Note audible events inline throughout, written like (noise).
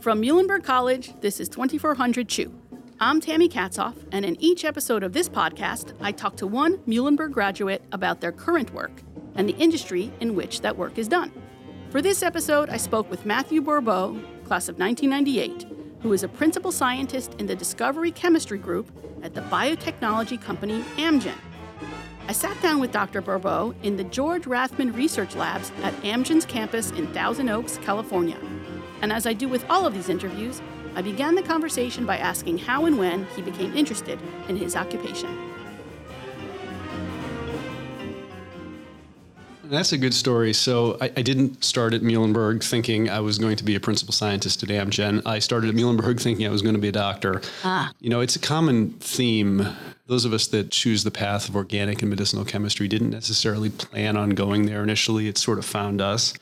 From Muhlenberg College, this is 2400 Chew. I'm Tammy Katzoff, and in each episode of this podcast, I talk to one Muhlenberg graduate about their current work and the industry in which that work is done. For this episode, I spoke with Matthew Bourbeau, class of 1998, who is a principal scientist in the Discovery Chemistry Group at the biotechnology company Amgen. I sat down with Dr. Bourbeau in the George Rathmann Research Labs at Amgen's campus in Thousand Oaks, California. And as I do with all of these interviews, I began the conversation by asking how and when he became interested in his occupation. That's a good story. So I, I, didn't start at Muhlenberg thinking I was going to be a principal scientist at Amgen. I started at Muhlenberg thinking I was going to be a doctor. Ah. You know, it's a common theme. Those of us that choose the path of organic and medicinal chemistry didn't necessarily plan on going there initially. It sort of found us.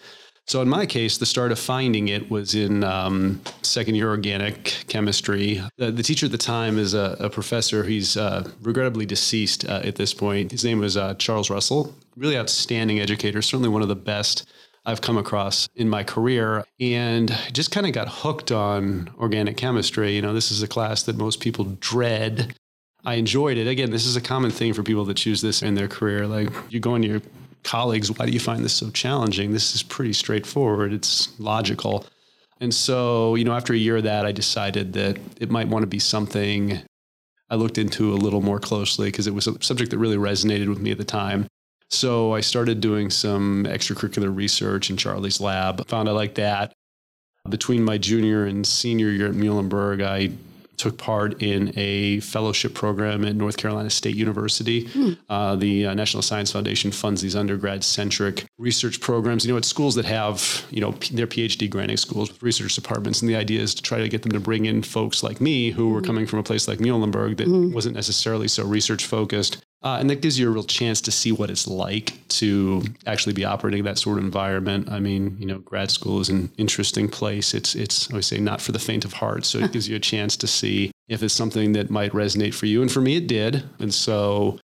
So in my case, the start of finding it was in um, second year organic chemistry. The, teacher at the time is a, a professor. He's uh, regrettably deceased uh, at this point. His name was uh, Charles Russell. Really outstanding educator, certainly one of the best I've come across in my career and just kind of got hooked on organic chemistry. You know, this is a class that most people dread. I enjoyed it. Again, this is a common thing for people that choose this in their career. Like you go into your colleagues, why do you find this so challenging? This is pretty straightforward. It's logical. And so, you know, after a year of that, I decided that it might want to be something I looked into a little more closely because it was a subject that really resonated with me at the time. So I started doing some extracurricular research in Charlie's lab. Found I liked that. Between my junior and senior year at Muhlenberg, I took part in a fellowship program at North Carolina State University. Hmm. Uh, the uh, National Science Foundation funds these undergrad centric research programs. You know, at schools that have, you know, P- their PhD granting schools with research departments. And the idea is to try to get them to bring in folks like me who were hmm. coming from a place like Muhlenberg that mm. wasn't necessarily so research focused uh, and that gives you a real chance to see what it's like to actually be operating that sort of environment. I mean, you know, grad school is an interesting place. It's it's I always say not for the faint of heart. So it (laughs) gives you a chance to see if it's something that might resonate for you. And for me, it did. And so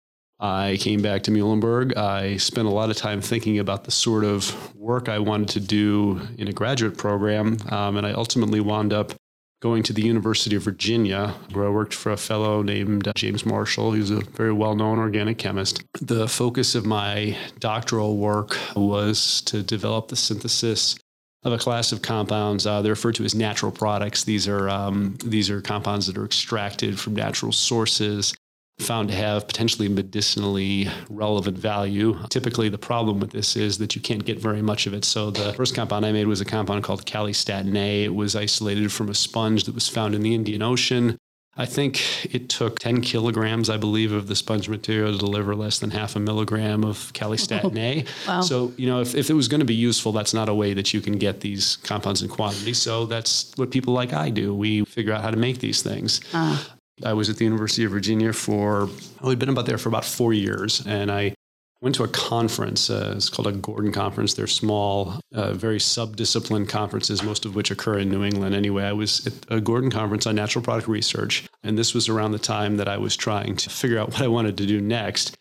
I came back to Muhlenberg. I spent a lot of time thinking about the sort of work I wanted to do in a graduate program, um, and I ultimately wound up going to the University of Virginia, where I worked for a fellow named James Marshall. who's a very well known organic chemist. The focus of my doctoral work was to develop the synthesis of a class of compounds. Uh, they're referred to as natural products. These are um, these are compounds that are extracted from natural sources found to have potentially medicinally relevant value. Typically, the problem with this is that you can't get very much of it. So, the first compound I made was a compound called callystatin A. It was isolated from a sponge that was found in the Indian Ocean. I think it took 10 kilograms, I believe, of the sponge material to deliver less than half a milligram of callystatin A. (laughs) wow. So, you know, if, if it was going to be useful, that's not a way that you can get these compounds in quantity. So that's what people like I do. We figure out how to make these things. Uh. I was at the University of Virginia for, oh, I'd been about there for about four years. And I went to a conference. Uh, it's called a Gordon Conference. They're small, uh, very sub-discipline conferences, most of which occur in New England anyway. I was at a Gordon Conference on natural product research. And this was around the time that I was trying to figure out what I wanted to do next.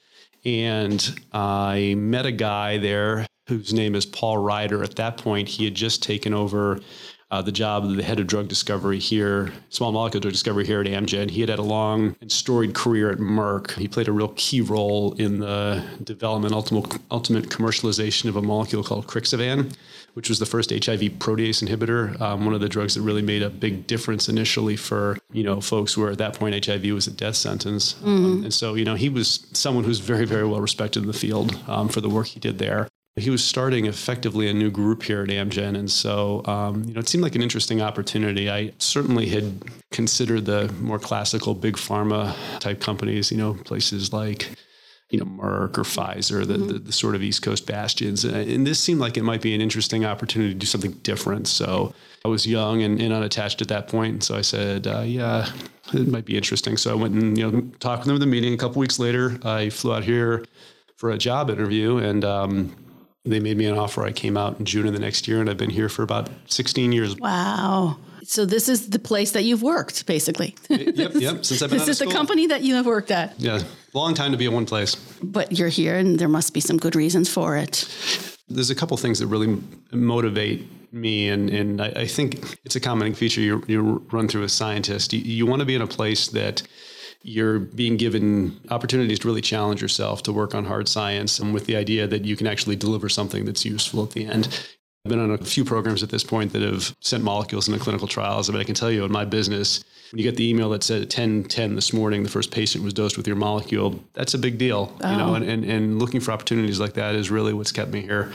And I met a guy there whose name is Paul Reider. At that point, he had just taken over uh, the job of the head of drug discovery here, small molecule drug discovery here at Amgen. He had had a long and storied career at Merck. He played a real key role in the development, ultimate, ultimate commercialization of a molecule called Crixivan, which was the first HIV protease inhibitor, um, one of the drugs that really made a big difference initially for you know folks who were at that point HIV was a death sentence. Mm-hmm. Um, and so you know he was someone who's very very well respected in the field um, for the work he did there he was starting effectively a new group here at Amgen, and so um, you know it seemed like an interesting opportunity. I certainly had considered the more classical big pharma type companies, you know, places like you know Merck or Pfizer, the, mm-hmm. the, the, sort of East Coast bastions, and this seemed like it might be an interesting opportunity to do something different. So I was young and, and unattached at that point, and so I said, uh, "Yeah, it might be interesting." So I went and you know talked with them at the meeting. A couple weeks later, I flew out here for a job interview, and um, they made me an offer. I came out in June of the next year, and I've been here for about 16 years. Wow. So this is the place that you've worked, basically. yep, yep. Since I've been this is the company that you have worked at. Yeah, long time to be in one place. But you're here, and there must be some good reasons for it. There's a couple things that really motivate me, and and I, I think it's a common feature you, you run through as scientist. You, you want to be in a place that you're being given opportunities to really challenge yourself to work on hard science and with the idea that you can actually deliver something that's useful at the end. I've been on a few programs at this point that have sent molecules into clinical trials. But I can tell you in my business, when you get the email that said at 10 10 this morning, the first patient was dosed with your molecule, that's a big deal. Oh. You know, oh. and, and, and looking for opportunities like that is really what's kept me here.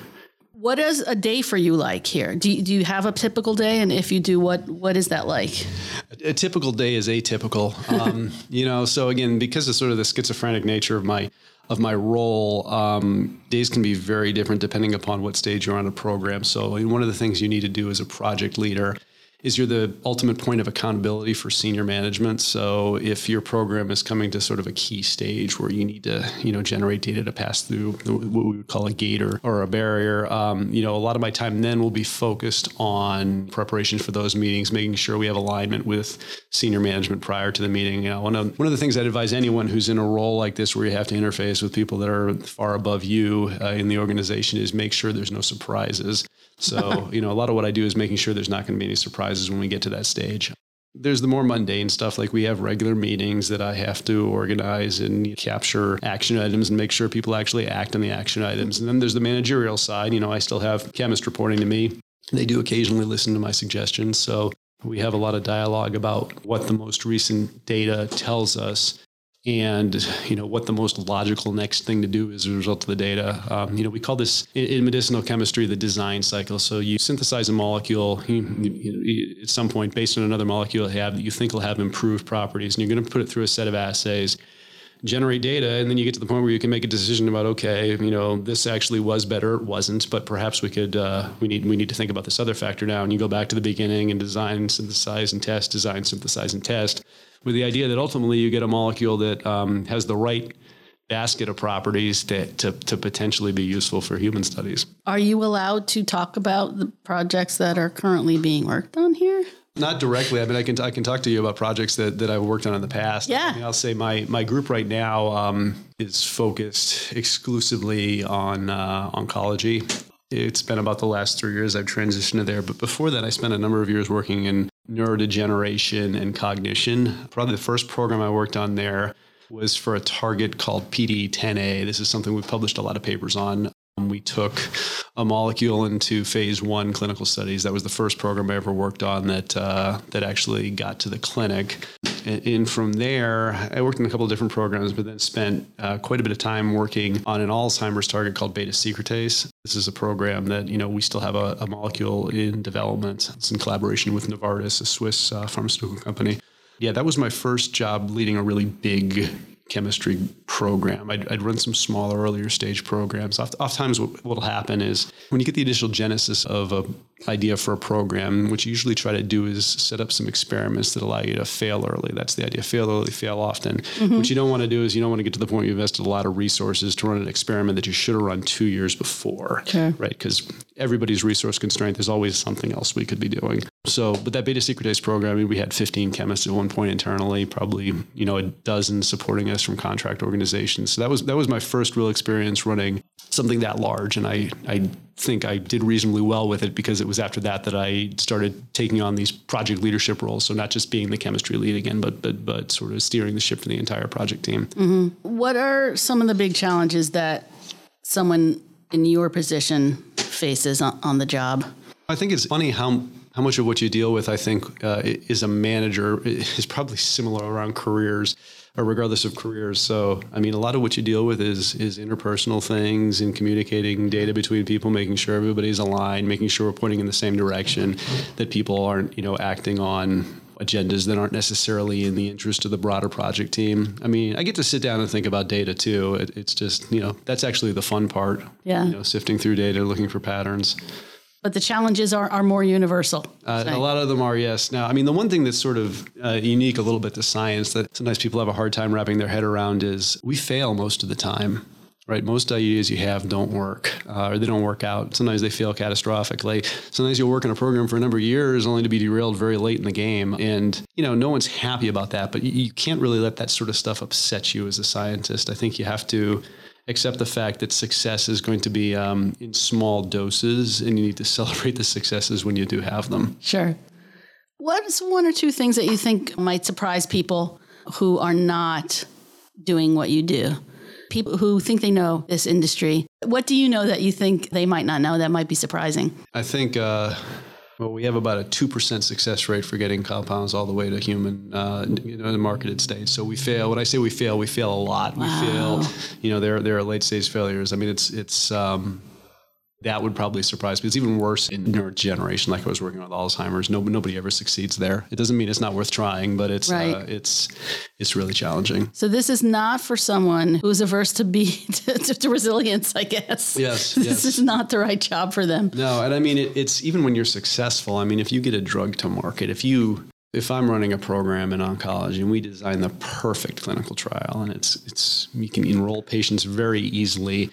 What is a day for you like here? Do you, do you have a typical day? And if you do, what what is that like? A, a typical day is atypical. Um, (laughs) you know, so again, because of sort of the schizophrenic nature of my of my role, um, days can be very different depending upon what stage you're on a program. So one of the things you need to do as a project leader is you're the ultimate point of accountability for senior management. So if your program is coming to sort of a key stage where you need to, you know, generate data to pass through what we would call a gate or, or a barrier, um, you know, a lot of my time then will be focused on preparation for those meetings, making sure we have alignment with senior management prior to the meeting. You know, one of, one of the things I'd advise anyone who's in a role like this where you have to interface with people that are far above you uh, in the organization is make sure there's no surprises. So, you know, a lot of what I do is making sure there's not going to be any surprises when we get to that stage. There's the more mundane stuff, like we have regular meetings that I have to organize and capture action items and make sure people actually act on the action items. And then there's the managerial side. You know, I still have chemists reporting to me. They do occasionally listen to my suggestions. So we have a lot of dialogue about what the most recent data tells us and you know what the most logical next thing to do is as a result of the data. Um, you know, we call this in medicinal chemistry the design cycle. So you synthesize a molecule you, you, at some point based on another molecule you have that you think will have improved properties, and you're going to put it through a set of assays generate data and then you get to the point where you can make a decision about okay you know this actually was better it wasn't but perhaps we could uh, we need we need to think about this other factor now and you go back to the beginning and design synthesize and test design synthesize and test with the idea that ultimately you get a molecule that um, has the right basket of properties to, to, to, potentially be useful for human studies. Are you allowed to talk about the projects that are currently being worked on here? Not directly. I mean, I can I can talk to you about projects that, that I've worked on in the past. Yeah. I will say my my group right now um, is focused exclusively on uh, oncology. It's been about the last three years I've transitioned to there, but before that, I spent a number of years working in neurodegeneration and cognition. Probably the first program I worked on there was for a target called PDE10A. This is something we've published a lot of papers on. We took a molecule into phase one clinical studies. That was the first program I ever worked on that uh, that actually got to the clinic. And, from there, I worked in a couple of different programs, but then spent uh, quite a bit of time working on an Alzheimer's target called beta secretase. This is a program that you know we still have a, a molecule in development. It's in collaboration with Novartis, a Swiss uh, pharmaceutical company. Yeah, that was my first job leading a really big chemistry program. I'd, I'd, run some smaller, earlier stage programs. Oft, oftentimes, what will happen is when you get the initial genesis of a idea for a program, what you usually try to do is set up some experiments that allow you to fail early. That's the idea: fail early, fail often. Mm-hmm. What you don't want to do is you don't want to get to the point where you invested a lot of resources to run an experiment that you should have run two years before, okay. right? Because everybody's resource constraint. There's always something else we could be doing. So, but that beta secretase program, we had 15 chemists at one point internally, probably you know a dozen supporting us from contract organizations. So that was that was my first real experience running something that large, and I I think I did reasonably well with it because it was after that that I started taking on these project leadership roles. So not just being the chemistry lead again, but but but sort of steering the ship for the entire project team. Mm-hmm. What are some of the big challenges that someone in your position faces on, on the job? I think it's funny how how much of what you deal with, I think, uh, is a manager is probably similar around careers or regardless of careers. So, I mean, a lot of what you deal with is is interpersonal things and communicating data between people, making sure everybody's aligned, making sure we're pointing in the same direction, that people aren't, you know, acting on agendas that aren't necessarily in the interest of the broader project team. I mean, I get to sit down and think about data too. It, it's just, you know, that's actually the fun part. Yeah. You know, sifting through data, looking for patterns but the challenges are, are more universal. Uh, a lot of them are, yes. Now, I mean, the one thing that's sort of uh, unique a little bit to science that sometimes people have a hard time wrapping their head around is we fail most of the time. Right, most ideas you have don't work, uh, or they don't work out. Sometimes they fail catastrophically. Sometimes you'll work in a program for a number of years, only to be derailed very late in the game. And you know, no one's happy about that. But you, you can't really let that sort of stuff upset you as a scientist. I think you have to accept the fact that success is going to be um, in small doses and you need to (laughs) celebrate the successes when you do have them. Sure. What's one or two things that you think might surprise people who are not doing what you do? People who think they know this industry. What do you know that you think they might not know that might be surprising? I think. Uh, well, we have about a two percent success rate for getting compounds all the way to human, uh, you know, in the marketed state. So we fail. When I say we fail, we fail a lot. Wow. We fail. You know, there there are late stage failures. I mean, it's it's. Um, that would probably surprise me. It's even worse in neurodegeneration, like I was working with Alzheimer's. No, nobody ever succeeds there. It doesn't mean it's not worth trying, but it's right. uh, it's it's really challenging. So this is not for someone who's averse to be (laughs) to, to resilience, I guess. Yes, (laughs) this yes. is not the right job for them. No, and I mean it, it's even when you're successful. I mean, if you get a drug to market, if you if I'm running a program in oncology and we design the perfect clinical trial and it's it's you can enroll patients very easily.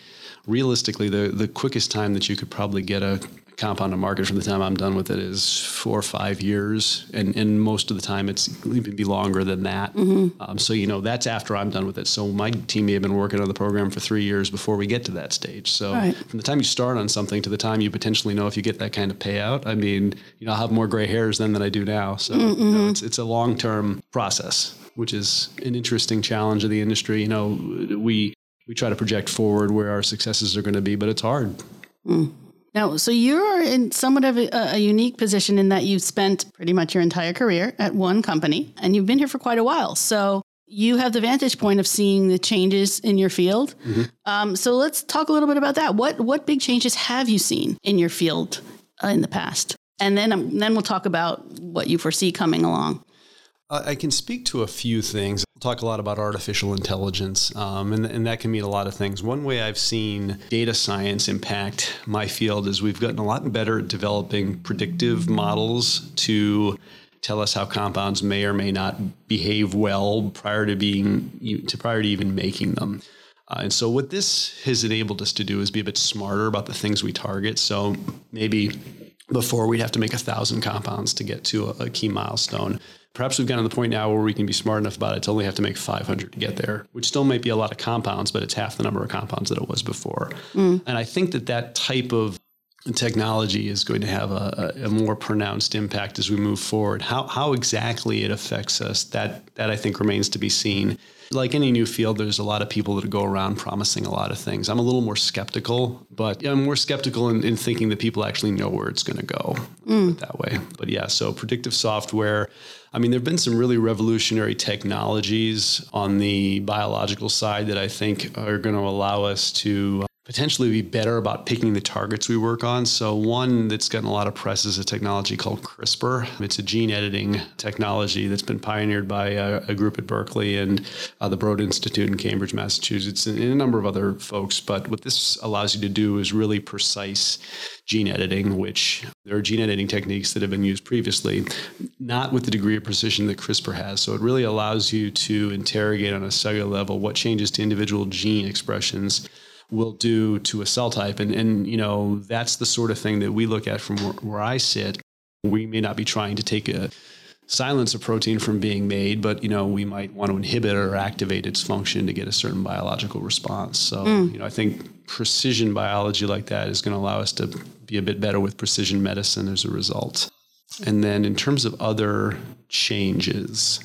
Realistically, the, the quickest time that you could probably get a compound to market from the time I'm done with it is four or five years, and and most of the time it's even be longer than that. Mm-hmm. Um, so you know that's after I'm done with it. So my team may have been working on the program for three years before we get to that stage. So right. from the time you start on something to the time you potentially know if you get that kind of payout, I mean, you know, I'll have more gray hairs then than I do now. So mm-hmm. you know, it's it's a long term process, which is an interesting challenge of the industry. You know, we we try to project forward where our successes are going to be, but it's hard. Mm. Now, so you're in somewhat of a, a, unique position in that you've spent pretty much your entire career at one company and you've been here for quite a while. So you have the vantage point of seeing the changes in your field. Mm-hmm. Um, so let's talk a little bit about that. What what big changes have you seen in your field uh, in the past? And then um, then we'll talk about what you foresee coming along. I can speak to a few things. We'll talk a lot about artificial intelligence, um, and, and that can mean a lot of things. One way I've seen data science impact my field is we've gotten a lot better at developing predictive models to tell us how compounds may or may not behave well prior to being to prior to even making them. Uh, and so what this has enabled us to do is be a bit smarter about the things we target. So maybe before we'd have to make a thousand compounds to get to a, a key milestone perhaps we've gotten to the point now where we can be smart enough about it to only have to make 500 to get there, which still might be a lot of compounds, but it's half the number of compounds that it was before. Mm. And I think that that type of technology is going to have a, a, more pronounced impact as we move forward. How, how exactly it affects us, that, that I think remains to be seen. Like any new field, there's a lot of people that go around promising a lot of things. I'm a little more skeptical, but I'm more skeptical in, in thinking that people actually know where it's going to go mm. that way. But yeah, so predictive software. I mean, there have been some really revolutionary technologies on the biological side that I think are going to allow us to potentially be better about picking the targets we work on. So, one that's gotten a lot of press is a technology called CRISPR. It's a gene editing technology that's been pioneered by a, a group at Berkeley and uh, the Broad Institute in Cambridge, Massachusetts, and, and a number of other folks. But what this allows you to do is really precise gene editing, which there are gene editing techniques that have been used previously, not with the degree of precision that CRISPR has. So, it really allows you to interrogate on a cellular level what changes to individual gene expressions will do to a cell type. And, and you know, that's the sort of thing that we look at from where, where I sit. We may not be trying to take a silence a protein from being made, but you know we might want to inhibit or activate its function to get a certain biological response. So mm. you know I think precision biology like that is going to allow us to be a bit better with precision medicine as a result. And then in terms of other changes,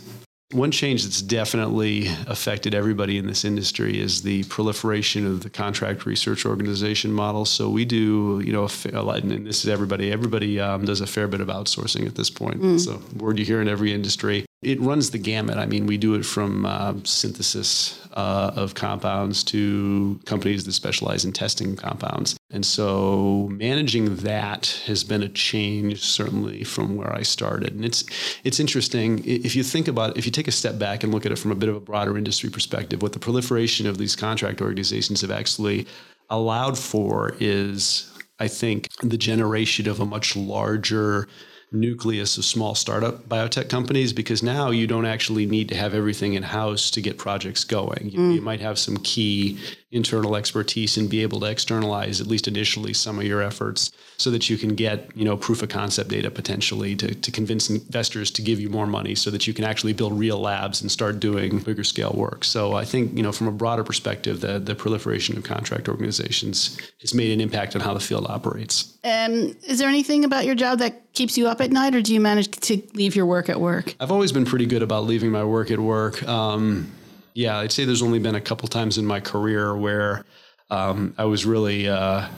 one change that's definitely affected everybody in this industry is the proliferation of the contract research organization model. So we do, you know, a lot, and this is everybody. Everybody um, does a fair bit of outsourcing at this point. Mm. So word you hear in every industry. It runs the gamut. I mean, we do it from uh, synthesis uh, of compounds to companies that specialize in testing compounds. And so managing that has been a change, certainly from where I started. And it's it's interesting if you think about it, if you take a step back and look at it from a bit of a broader industry perspective. What the proliferation of these contract organizations have actually allowed for is, I think, the generation of a much larger nucleus of small startup biotech companies because now you don't actually need to have everything in house to get projects going. You, mm. you, might have some key internal expertise and be able to externalize at least initially some of your efforts so that you can get you know proof of concept data potentially to, to convince investors to give you more money so that you can actually build real labs and start doing bigger scale work. So I think you know from a broader perspective, the the proliferation of contract organizations has made an impact on how the field operates. Um, is there anything about your job that keeps you up at night, or do you manage to leave your work at work? I've always been pretty good about leaving my work at work. Um, yeah, I'd say there's only been a couple times in my career where um, I was really uh,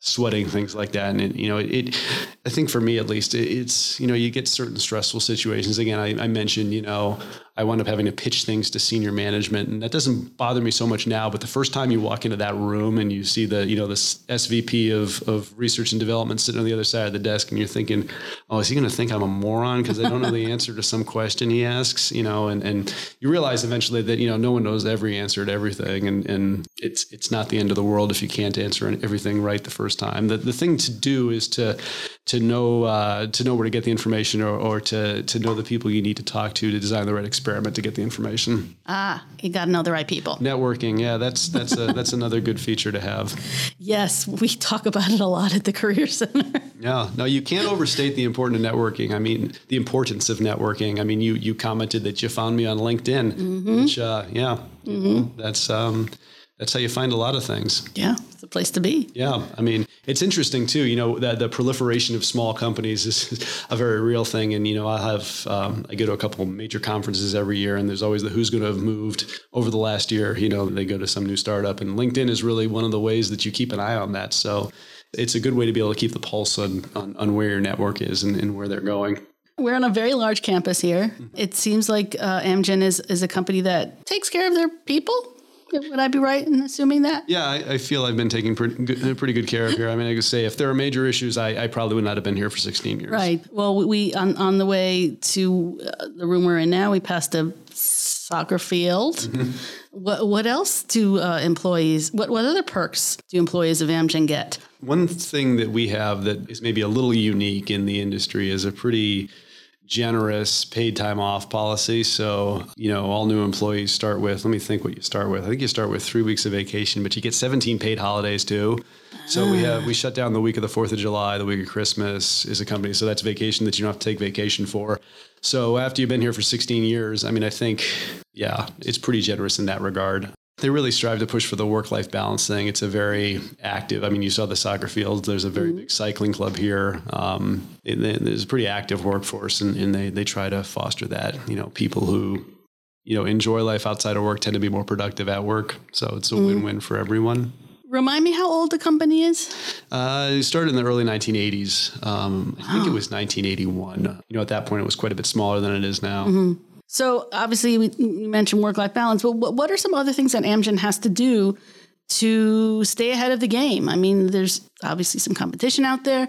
sweating things like that. And it, you know, it, it, I think for me at least, it, it's you know, you get certain stressful situations. Again, I, I mentioned you know I wound up having to pitch things to senior management, and that doesn't bother me so much now. But the first time you walk into that room and you see the you know this SVP of of research and development sitting on the other side of the desk, and you're thinking, oh, is he going to think I'm a moron because I don't know the (laughs) answer to some question he asks? You know, and and you realize eventually that you know no one knows every answer to everything, and and it's it's not the end of the world if you can't answer everything right the first time. The the thing to do is to to know uh, to know where to get the information or, or to to know the people you need to talk to to design the right experiment to get the information. Ah, you got to know the right people. Networking, yeah, that's that's a, that's another good feature to have. Yes, we talk about it a lot at the Career Center. (laughs) Yeah, no, you can't overstate the importance of networking. I mean, the importance of networking. I mean, you you commented that you found me on LinkedIn, mm-hmm. which uh, yeah, mm-hmm. that's um, that's how you find a lot of things. Yeah, it's a place to be. Yeah, I mean, it's interesting too. You know that the proliferation of small companies is (laughs) a very real thing, and you know I have um, I go to a couple major conferences every year, and there's always the who's going to have moved over the last year. You know, they go to some new startup, and LinkedIn is really one of the ways that you keep an eye on that. So it's a good way to be able to keep the pulse on on, on where your network is and, and where they're going. We're on a very large campus here. It seems like uh, Amgen is, is a company that takes care of their people would I be right in assuming that? Yeah, I, I feel I've been taking pretty good, pretty good care of here. I mean, I could say if there are major issues, I, I, probably would not have been here for 16 years. Right. Well, we on, on the way to uh, the room we're in now, we passed a soccer field. Mm-hmm. What, what else do uh, employees, what, what other perks do employees of Amgen get? One thing that we have that is maybe a little unique in the industry is a pretty generous paid time off policy. So, you know, all new employees start with, let me think what you start with. I think you start with three weeks of vacation, but you get 17 paid holidays too. So we have, we shut down the week of the 4th of July, the week of Christmas is a company. So that's vacation that you don't have to take vacation for. So after you've been here for 16 years, I mean, I think, yeah, it's pretty generous in that regard they really strive to push for the work life balance thing. It's a very active. I mean, you saw the soccer fields. There's a very mm-hmm. big cycling club here. Um, it, there's a pretty active workforce, and, and they they try to foster that. You know, people who you know enjoy life outside of work tend to be more productive at work. So it's a mm-hmm. win-win for everyone. Remind me how old the company is? Uh, it started in the early 1980s. Um, I think it was 1981. You know, at that point, it was quite a bit smaller than it is now. Mm-hmm. So obviously, we, mentioned work life balance, but what are some other things that Amgen has to do to stay ahead of the game? I mean, there's obviously some competition out there.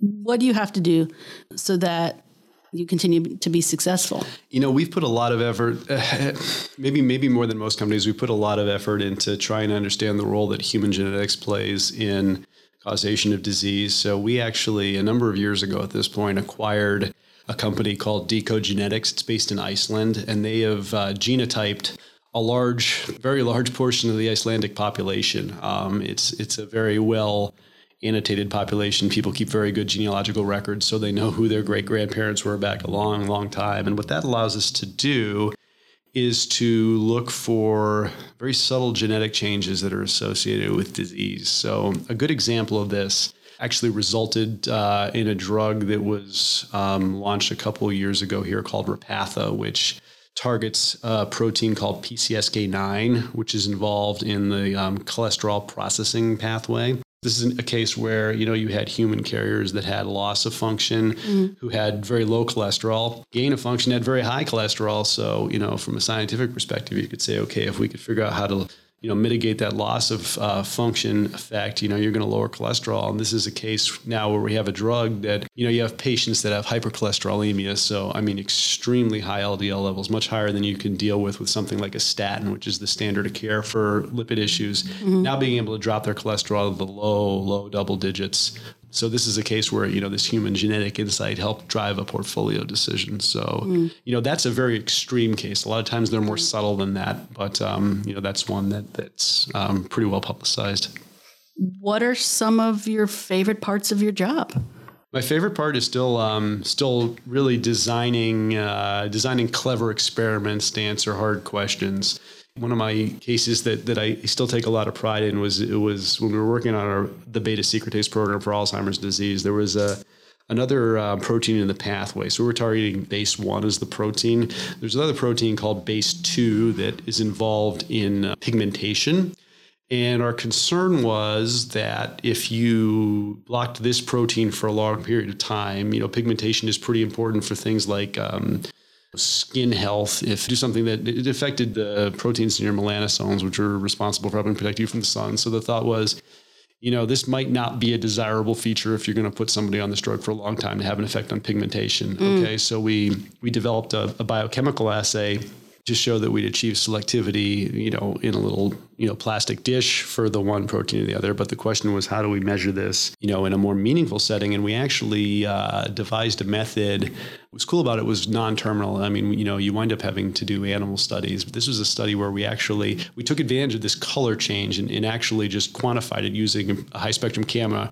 What do you have to do so that you continue to be successful? You know, we've put a lot of effort, (laughs) maybe maybe more than most companies. We put a lot of effort into trying to understand the role that human genetics plays in causation of disease. So we actually, a number of years ago at this point, acquired a company called deCODE Genetics. It's based in Iceland, and they have uh, genotyped a large, very large portion of the Icelandic population. Um, it's it's a very well annotated population. People keep very good genealogical records, so they know who their great grandparents were back a long, long time. And what that allows us to do is to look for very subtle genetic changes that are associated with disease. So, a good example of this actually resulted uh, in a drug that was um, launched a couple years ago here called Repatha, which targets a protein called PCSK9, which is involved in the um, cholesterol processing pathway. This is a case where you know you had human carriers that had loss of function, mm-hmm. who had very low cholesterol, gain of function had very high cholesterol. So you know, from a scientific perspective, you could say, okay, if we could figure out how to you know mitigate that loss of uh, function effect you know you're going to lower cholesterol. And this is a case now where we have a drug that you know you have patients that have hypercholesterolemia. So i mean extremely high ldl levels much higher than you can deal with with something like a statin which is the standard of care for lipid issues. Mm-hmm. now being able to drop their cholesterol to the low low double digits So this is a case where you know this human genetic insight helped drive a portfolio decision. So you know that's a very extreme case. A lot of times they're more subtle than that, but um, you know that's one that that's um, pretty well publicized. What are some of your favorite parts of your job? My favorite part is still um, still really designing uh, designing clever experiments to answer hard questions. One of my cases that, that I still take a lot of pride in was it was when we were working on our the beta secretase program for Alzheimer's disease. There was a another uh, protein in the pathway. So we're targeting BACE1 as the protein. There's another protein called BACE2 that is involved in uh, pigmentation. And our concern was that if you blocked this protein for a long period of time, you know, pigmentation is pretty important for things like um, skin health. If do something that it affected the proteins in your melanosomes, which are responsible for helping protect you from the sun. So the thought was, you know, this might not be a desirable feature if you're going to put somebody on this drug for a long time to have an effect on pigmentation. Mm. Okay, so we we developed a, a biochemical assay to show that we'd achieve selectivity, you know, in a little, you know, plastic dish for the one protein or the other. But the question was, how do we measure this, you know, in a more meaningful setting? And we actually uh, devised a method. What was cool about it was non-terminal. I mean, you know, you wind up having to do animal studies. But this was a study where we actually we took advantage of this color change and, and actually just quantified it using a high spectrum camera.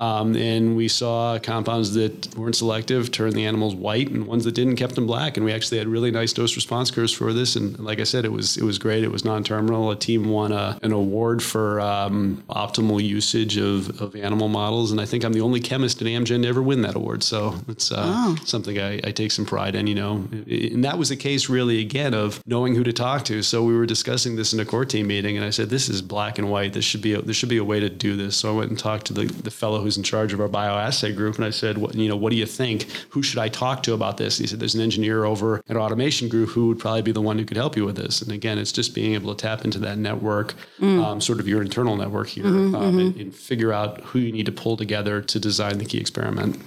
Um, and we saw compounds that weren't selective turn the animals white, and ones that didn't kept them black. And we actually had really nice dose response curves for this. And like I said, it was it was great. It was non-terminal. A team won a, an award for um, optimal usage of, of animal models, and I think I'm the only chemist at Amgen to ever win that award. So it's uh, something I, I take some pride in. You know, and that was a case really again of knowing who to talk to. So we were discussing this in a core team meeting, and I said, "This is black and white. This should be a, there should be a way to do this." So I went and talked to the, the fellow who who's in charge of our bioassay group, and I said, what, you know, what do you think? Who should I talk to about this? He said, there's an engineer over at automation group who would probably be the one who could help you with this. And again, it's just being able to tap into that network, um, sort of your internal network here, um, And, and figure out who you need to pull together to design the key experiment.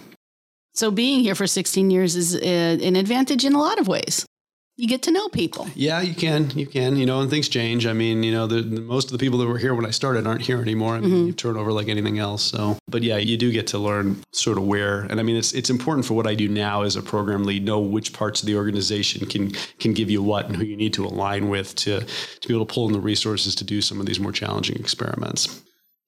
So being here for 16 years is uh, an advantage in a lot of ways. You get to know people. Yeah, you can, you can, you know, and things change. I mean, you know, the, the- most of the people that were here when I started aren't here anymore. I mean, mm-hmm. you turn over like anything else. So, but yeah, you do get to learn sort of where, and I mean, it's it's important for what I do now as a program lead, know which parts of the organization can can give you what and who you need to align with to to be able to pull in the resources to do some of these more challenging experiments.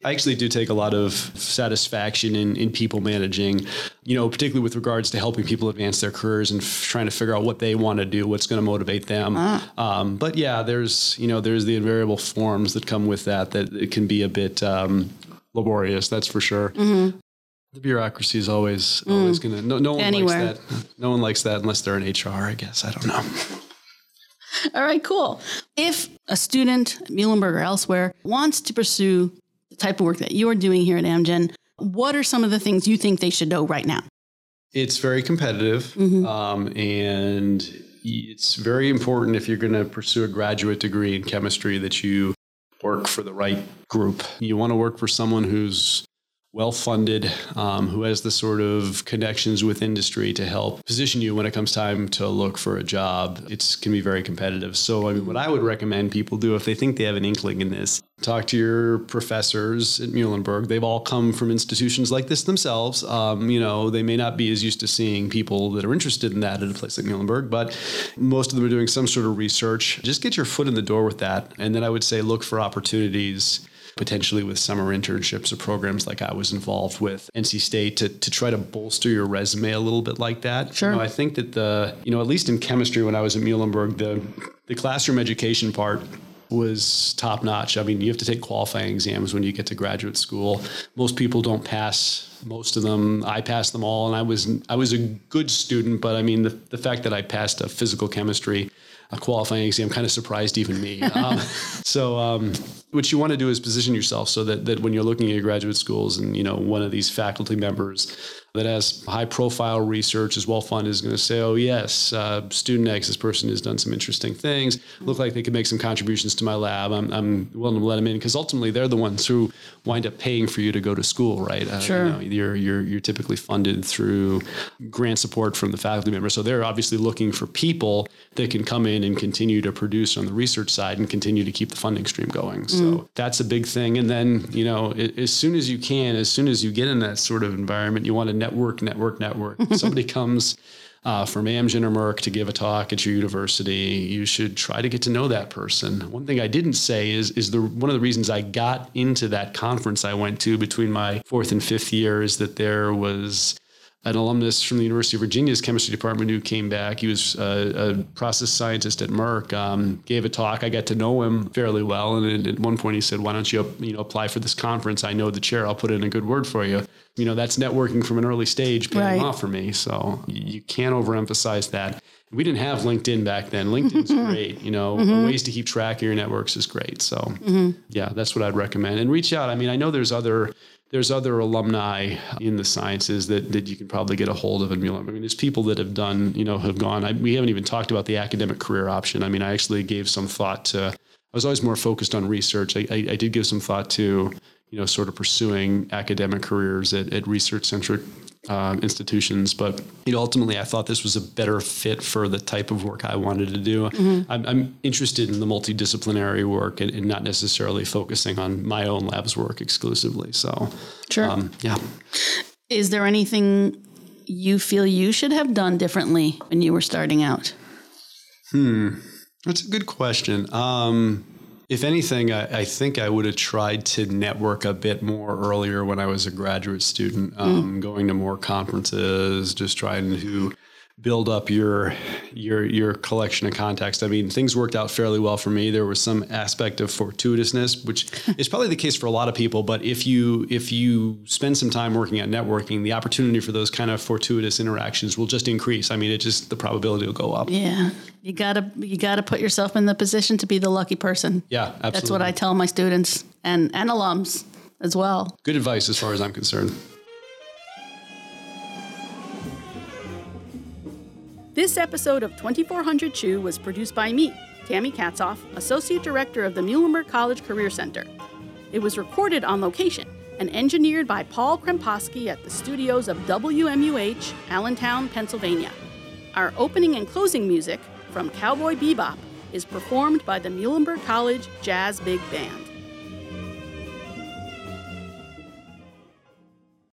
I actually do take a lot of satisfaction in, in people managing, you know, particularly with regards to helping people advance their careers and f- trying to figure out what they want to do, what's going to motivate them. Um, but yeah, there's, you know, there's the invariable forms that come with that, that it can be a bit um, laborious, that's for sure. The bureaucracy is always, always going to, no, no one Anywhere. likes that. No one likes that unless they're in HR, I guess. I don't know. (laughs) All right, cool. If a student at Muhlenberg or elsewhere wants to pursue the type of work that you're doing here at Amgen, what are some of the things you think they should know right now? It's very competitive, um, and it's very important if you're going to pursue a graduate degree in chemistry that you work for the right group. You want to work for someone who's well funded, um, who has the sort of connections with industry to help position you when it comes time to look for a job. It can be very competitive. So, I mean, what I would recommend people do if they think they have an inkling in this, talk to your professors at Muhlenberg. They've all come from institutions like this themselves. Um, you know, they may not be as used to seeing people that are interested in that at a place like Muhlenberg, but most of them are doing some sort of research. Just get your foot in the door with that, and then I would say look for opportunities potentially with summer internships or programs like I was involved with NC State to, to try to bolster your resume a little bit like that. Sure. You know, I think that the, you know, at least in chemistry when I was at Muhlenberg, the, the classroom education part was top notch. I mean, you have to take qualifying exams when you get to graduate school. Most people don't pass most of them. I passed them all, and I was I was a good student. But I mean, the, the fact that I passed a physical chemistry a qualifying exam kind of surprised even me. Um, (laughs) so, um, what you want to do is position yourself so that, that when you're looking at graduate schools and, you know, one of these faculty members that has high profile research is well funded is going to say, oh, yes, uh, student X, this person has done some interesting things, look like they could make some contributions to my lab. I'm, I'm willing to let them in because ultimately they're the ones who wind up paying for you to go to school, right? Uh, Sure. You know, you're, you're, you're typically funded through grant support from the faculty member. So they're obviously looking for people that can come in in and continue to produce on the research side and continue to keep the funding stream going. So mm. that's a big thing. And then, you know, it, as soon as you can, as soon as you get in that sort of environment, you want to network, network, network. (laughs) Somebody comes uh, from Amgen or Merck to give a talk at your university, you should try to get to know that person. One thing I didn't say is is the one of the reasons I got into that conference I went to between my fourth and fifth year is that there was an alumnus from the University of Virginia's chemistry department who came back. He was a, a process scientist at Merck. Um, gave a talk. I got to know him fairly well, and at one point he said, "Why don't you, you know, apply for this conference? I know the chair. I'll put in a good word for you." You know, that's networking from an early stage, paying right. off for me. So you can't overemphasize that. We didn't have LinkedIn back then. LinkedIn's great. You know, mm-hmm. ways to keep track of your networks is great. So mm-hmm. yeah, that's what I'd recommend. And reach out. I mean, I know there's other there's other alumni in the sciences that, that you can probably get a hold of in Mueller. I mean, there's people that have done, you know, have gone. I, we haven't even talked about the academic career option. I mean, I actually gave some thought to. I was always more focused on research. I, I, I did give some thought to, you know, sort of pursuing academic careers at, at research centric um, institutions. But you know, ultimately, I thought this was a better fit for the type of work I wanted to do. Mm-hmm. I'm, I'm, interested in the multidisciplinary work and, and, not necessarily focusing on my own lab's work exclusively. So, sure, um, yeah. Is there anything you feel you should have done differently when you were starting out? Hmm, that's a good question. Um, if anything, I, I, think I would have tried to network a bit more earlier when I was a graduate student, um, mm. going to more conferences, just trying to build up your your your collection of context. I mean, things worked out fairly well for me. There was some aspect of fortuitousness, which is probably the case for a lot of people. But if you if you spend some time working at networking, the opportunity for those kind of fortuitous interactions will just increase. I mean, it just the probability will go up. Yeah, you gotta you gotta put yourself in the position to be the lucky person. Yeah, absolutely. That's what I tell my students and and alums as well. Good advice as far as I'm concerned. This episode of 2400 Chew was produced by me, Tammy Katzoff, Associate Director of the Muhlenberg College Career Center. It was recorded on location and engineered by Paul Kremposki at the studios of WMUH, Allentown, Pennsylvania. Our opening and closing music from Cowboy Bebop is performed by the Muhlenberg College Jazz Big Band.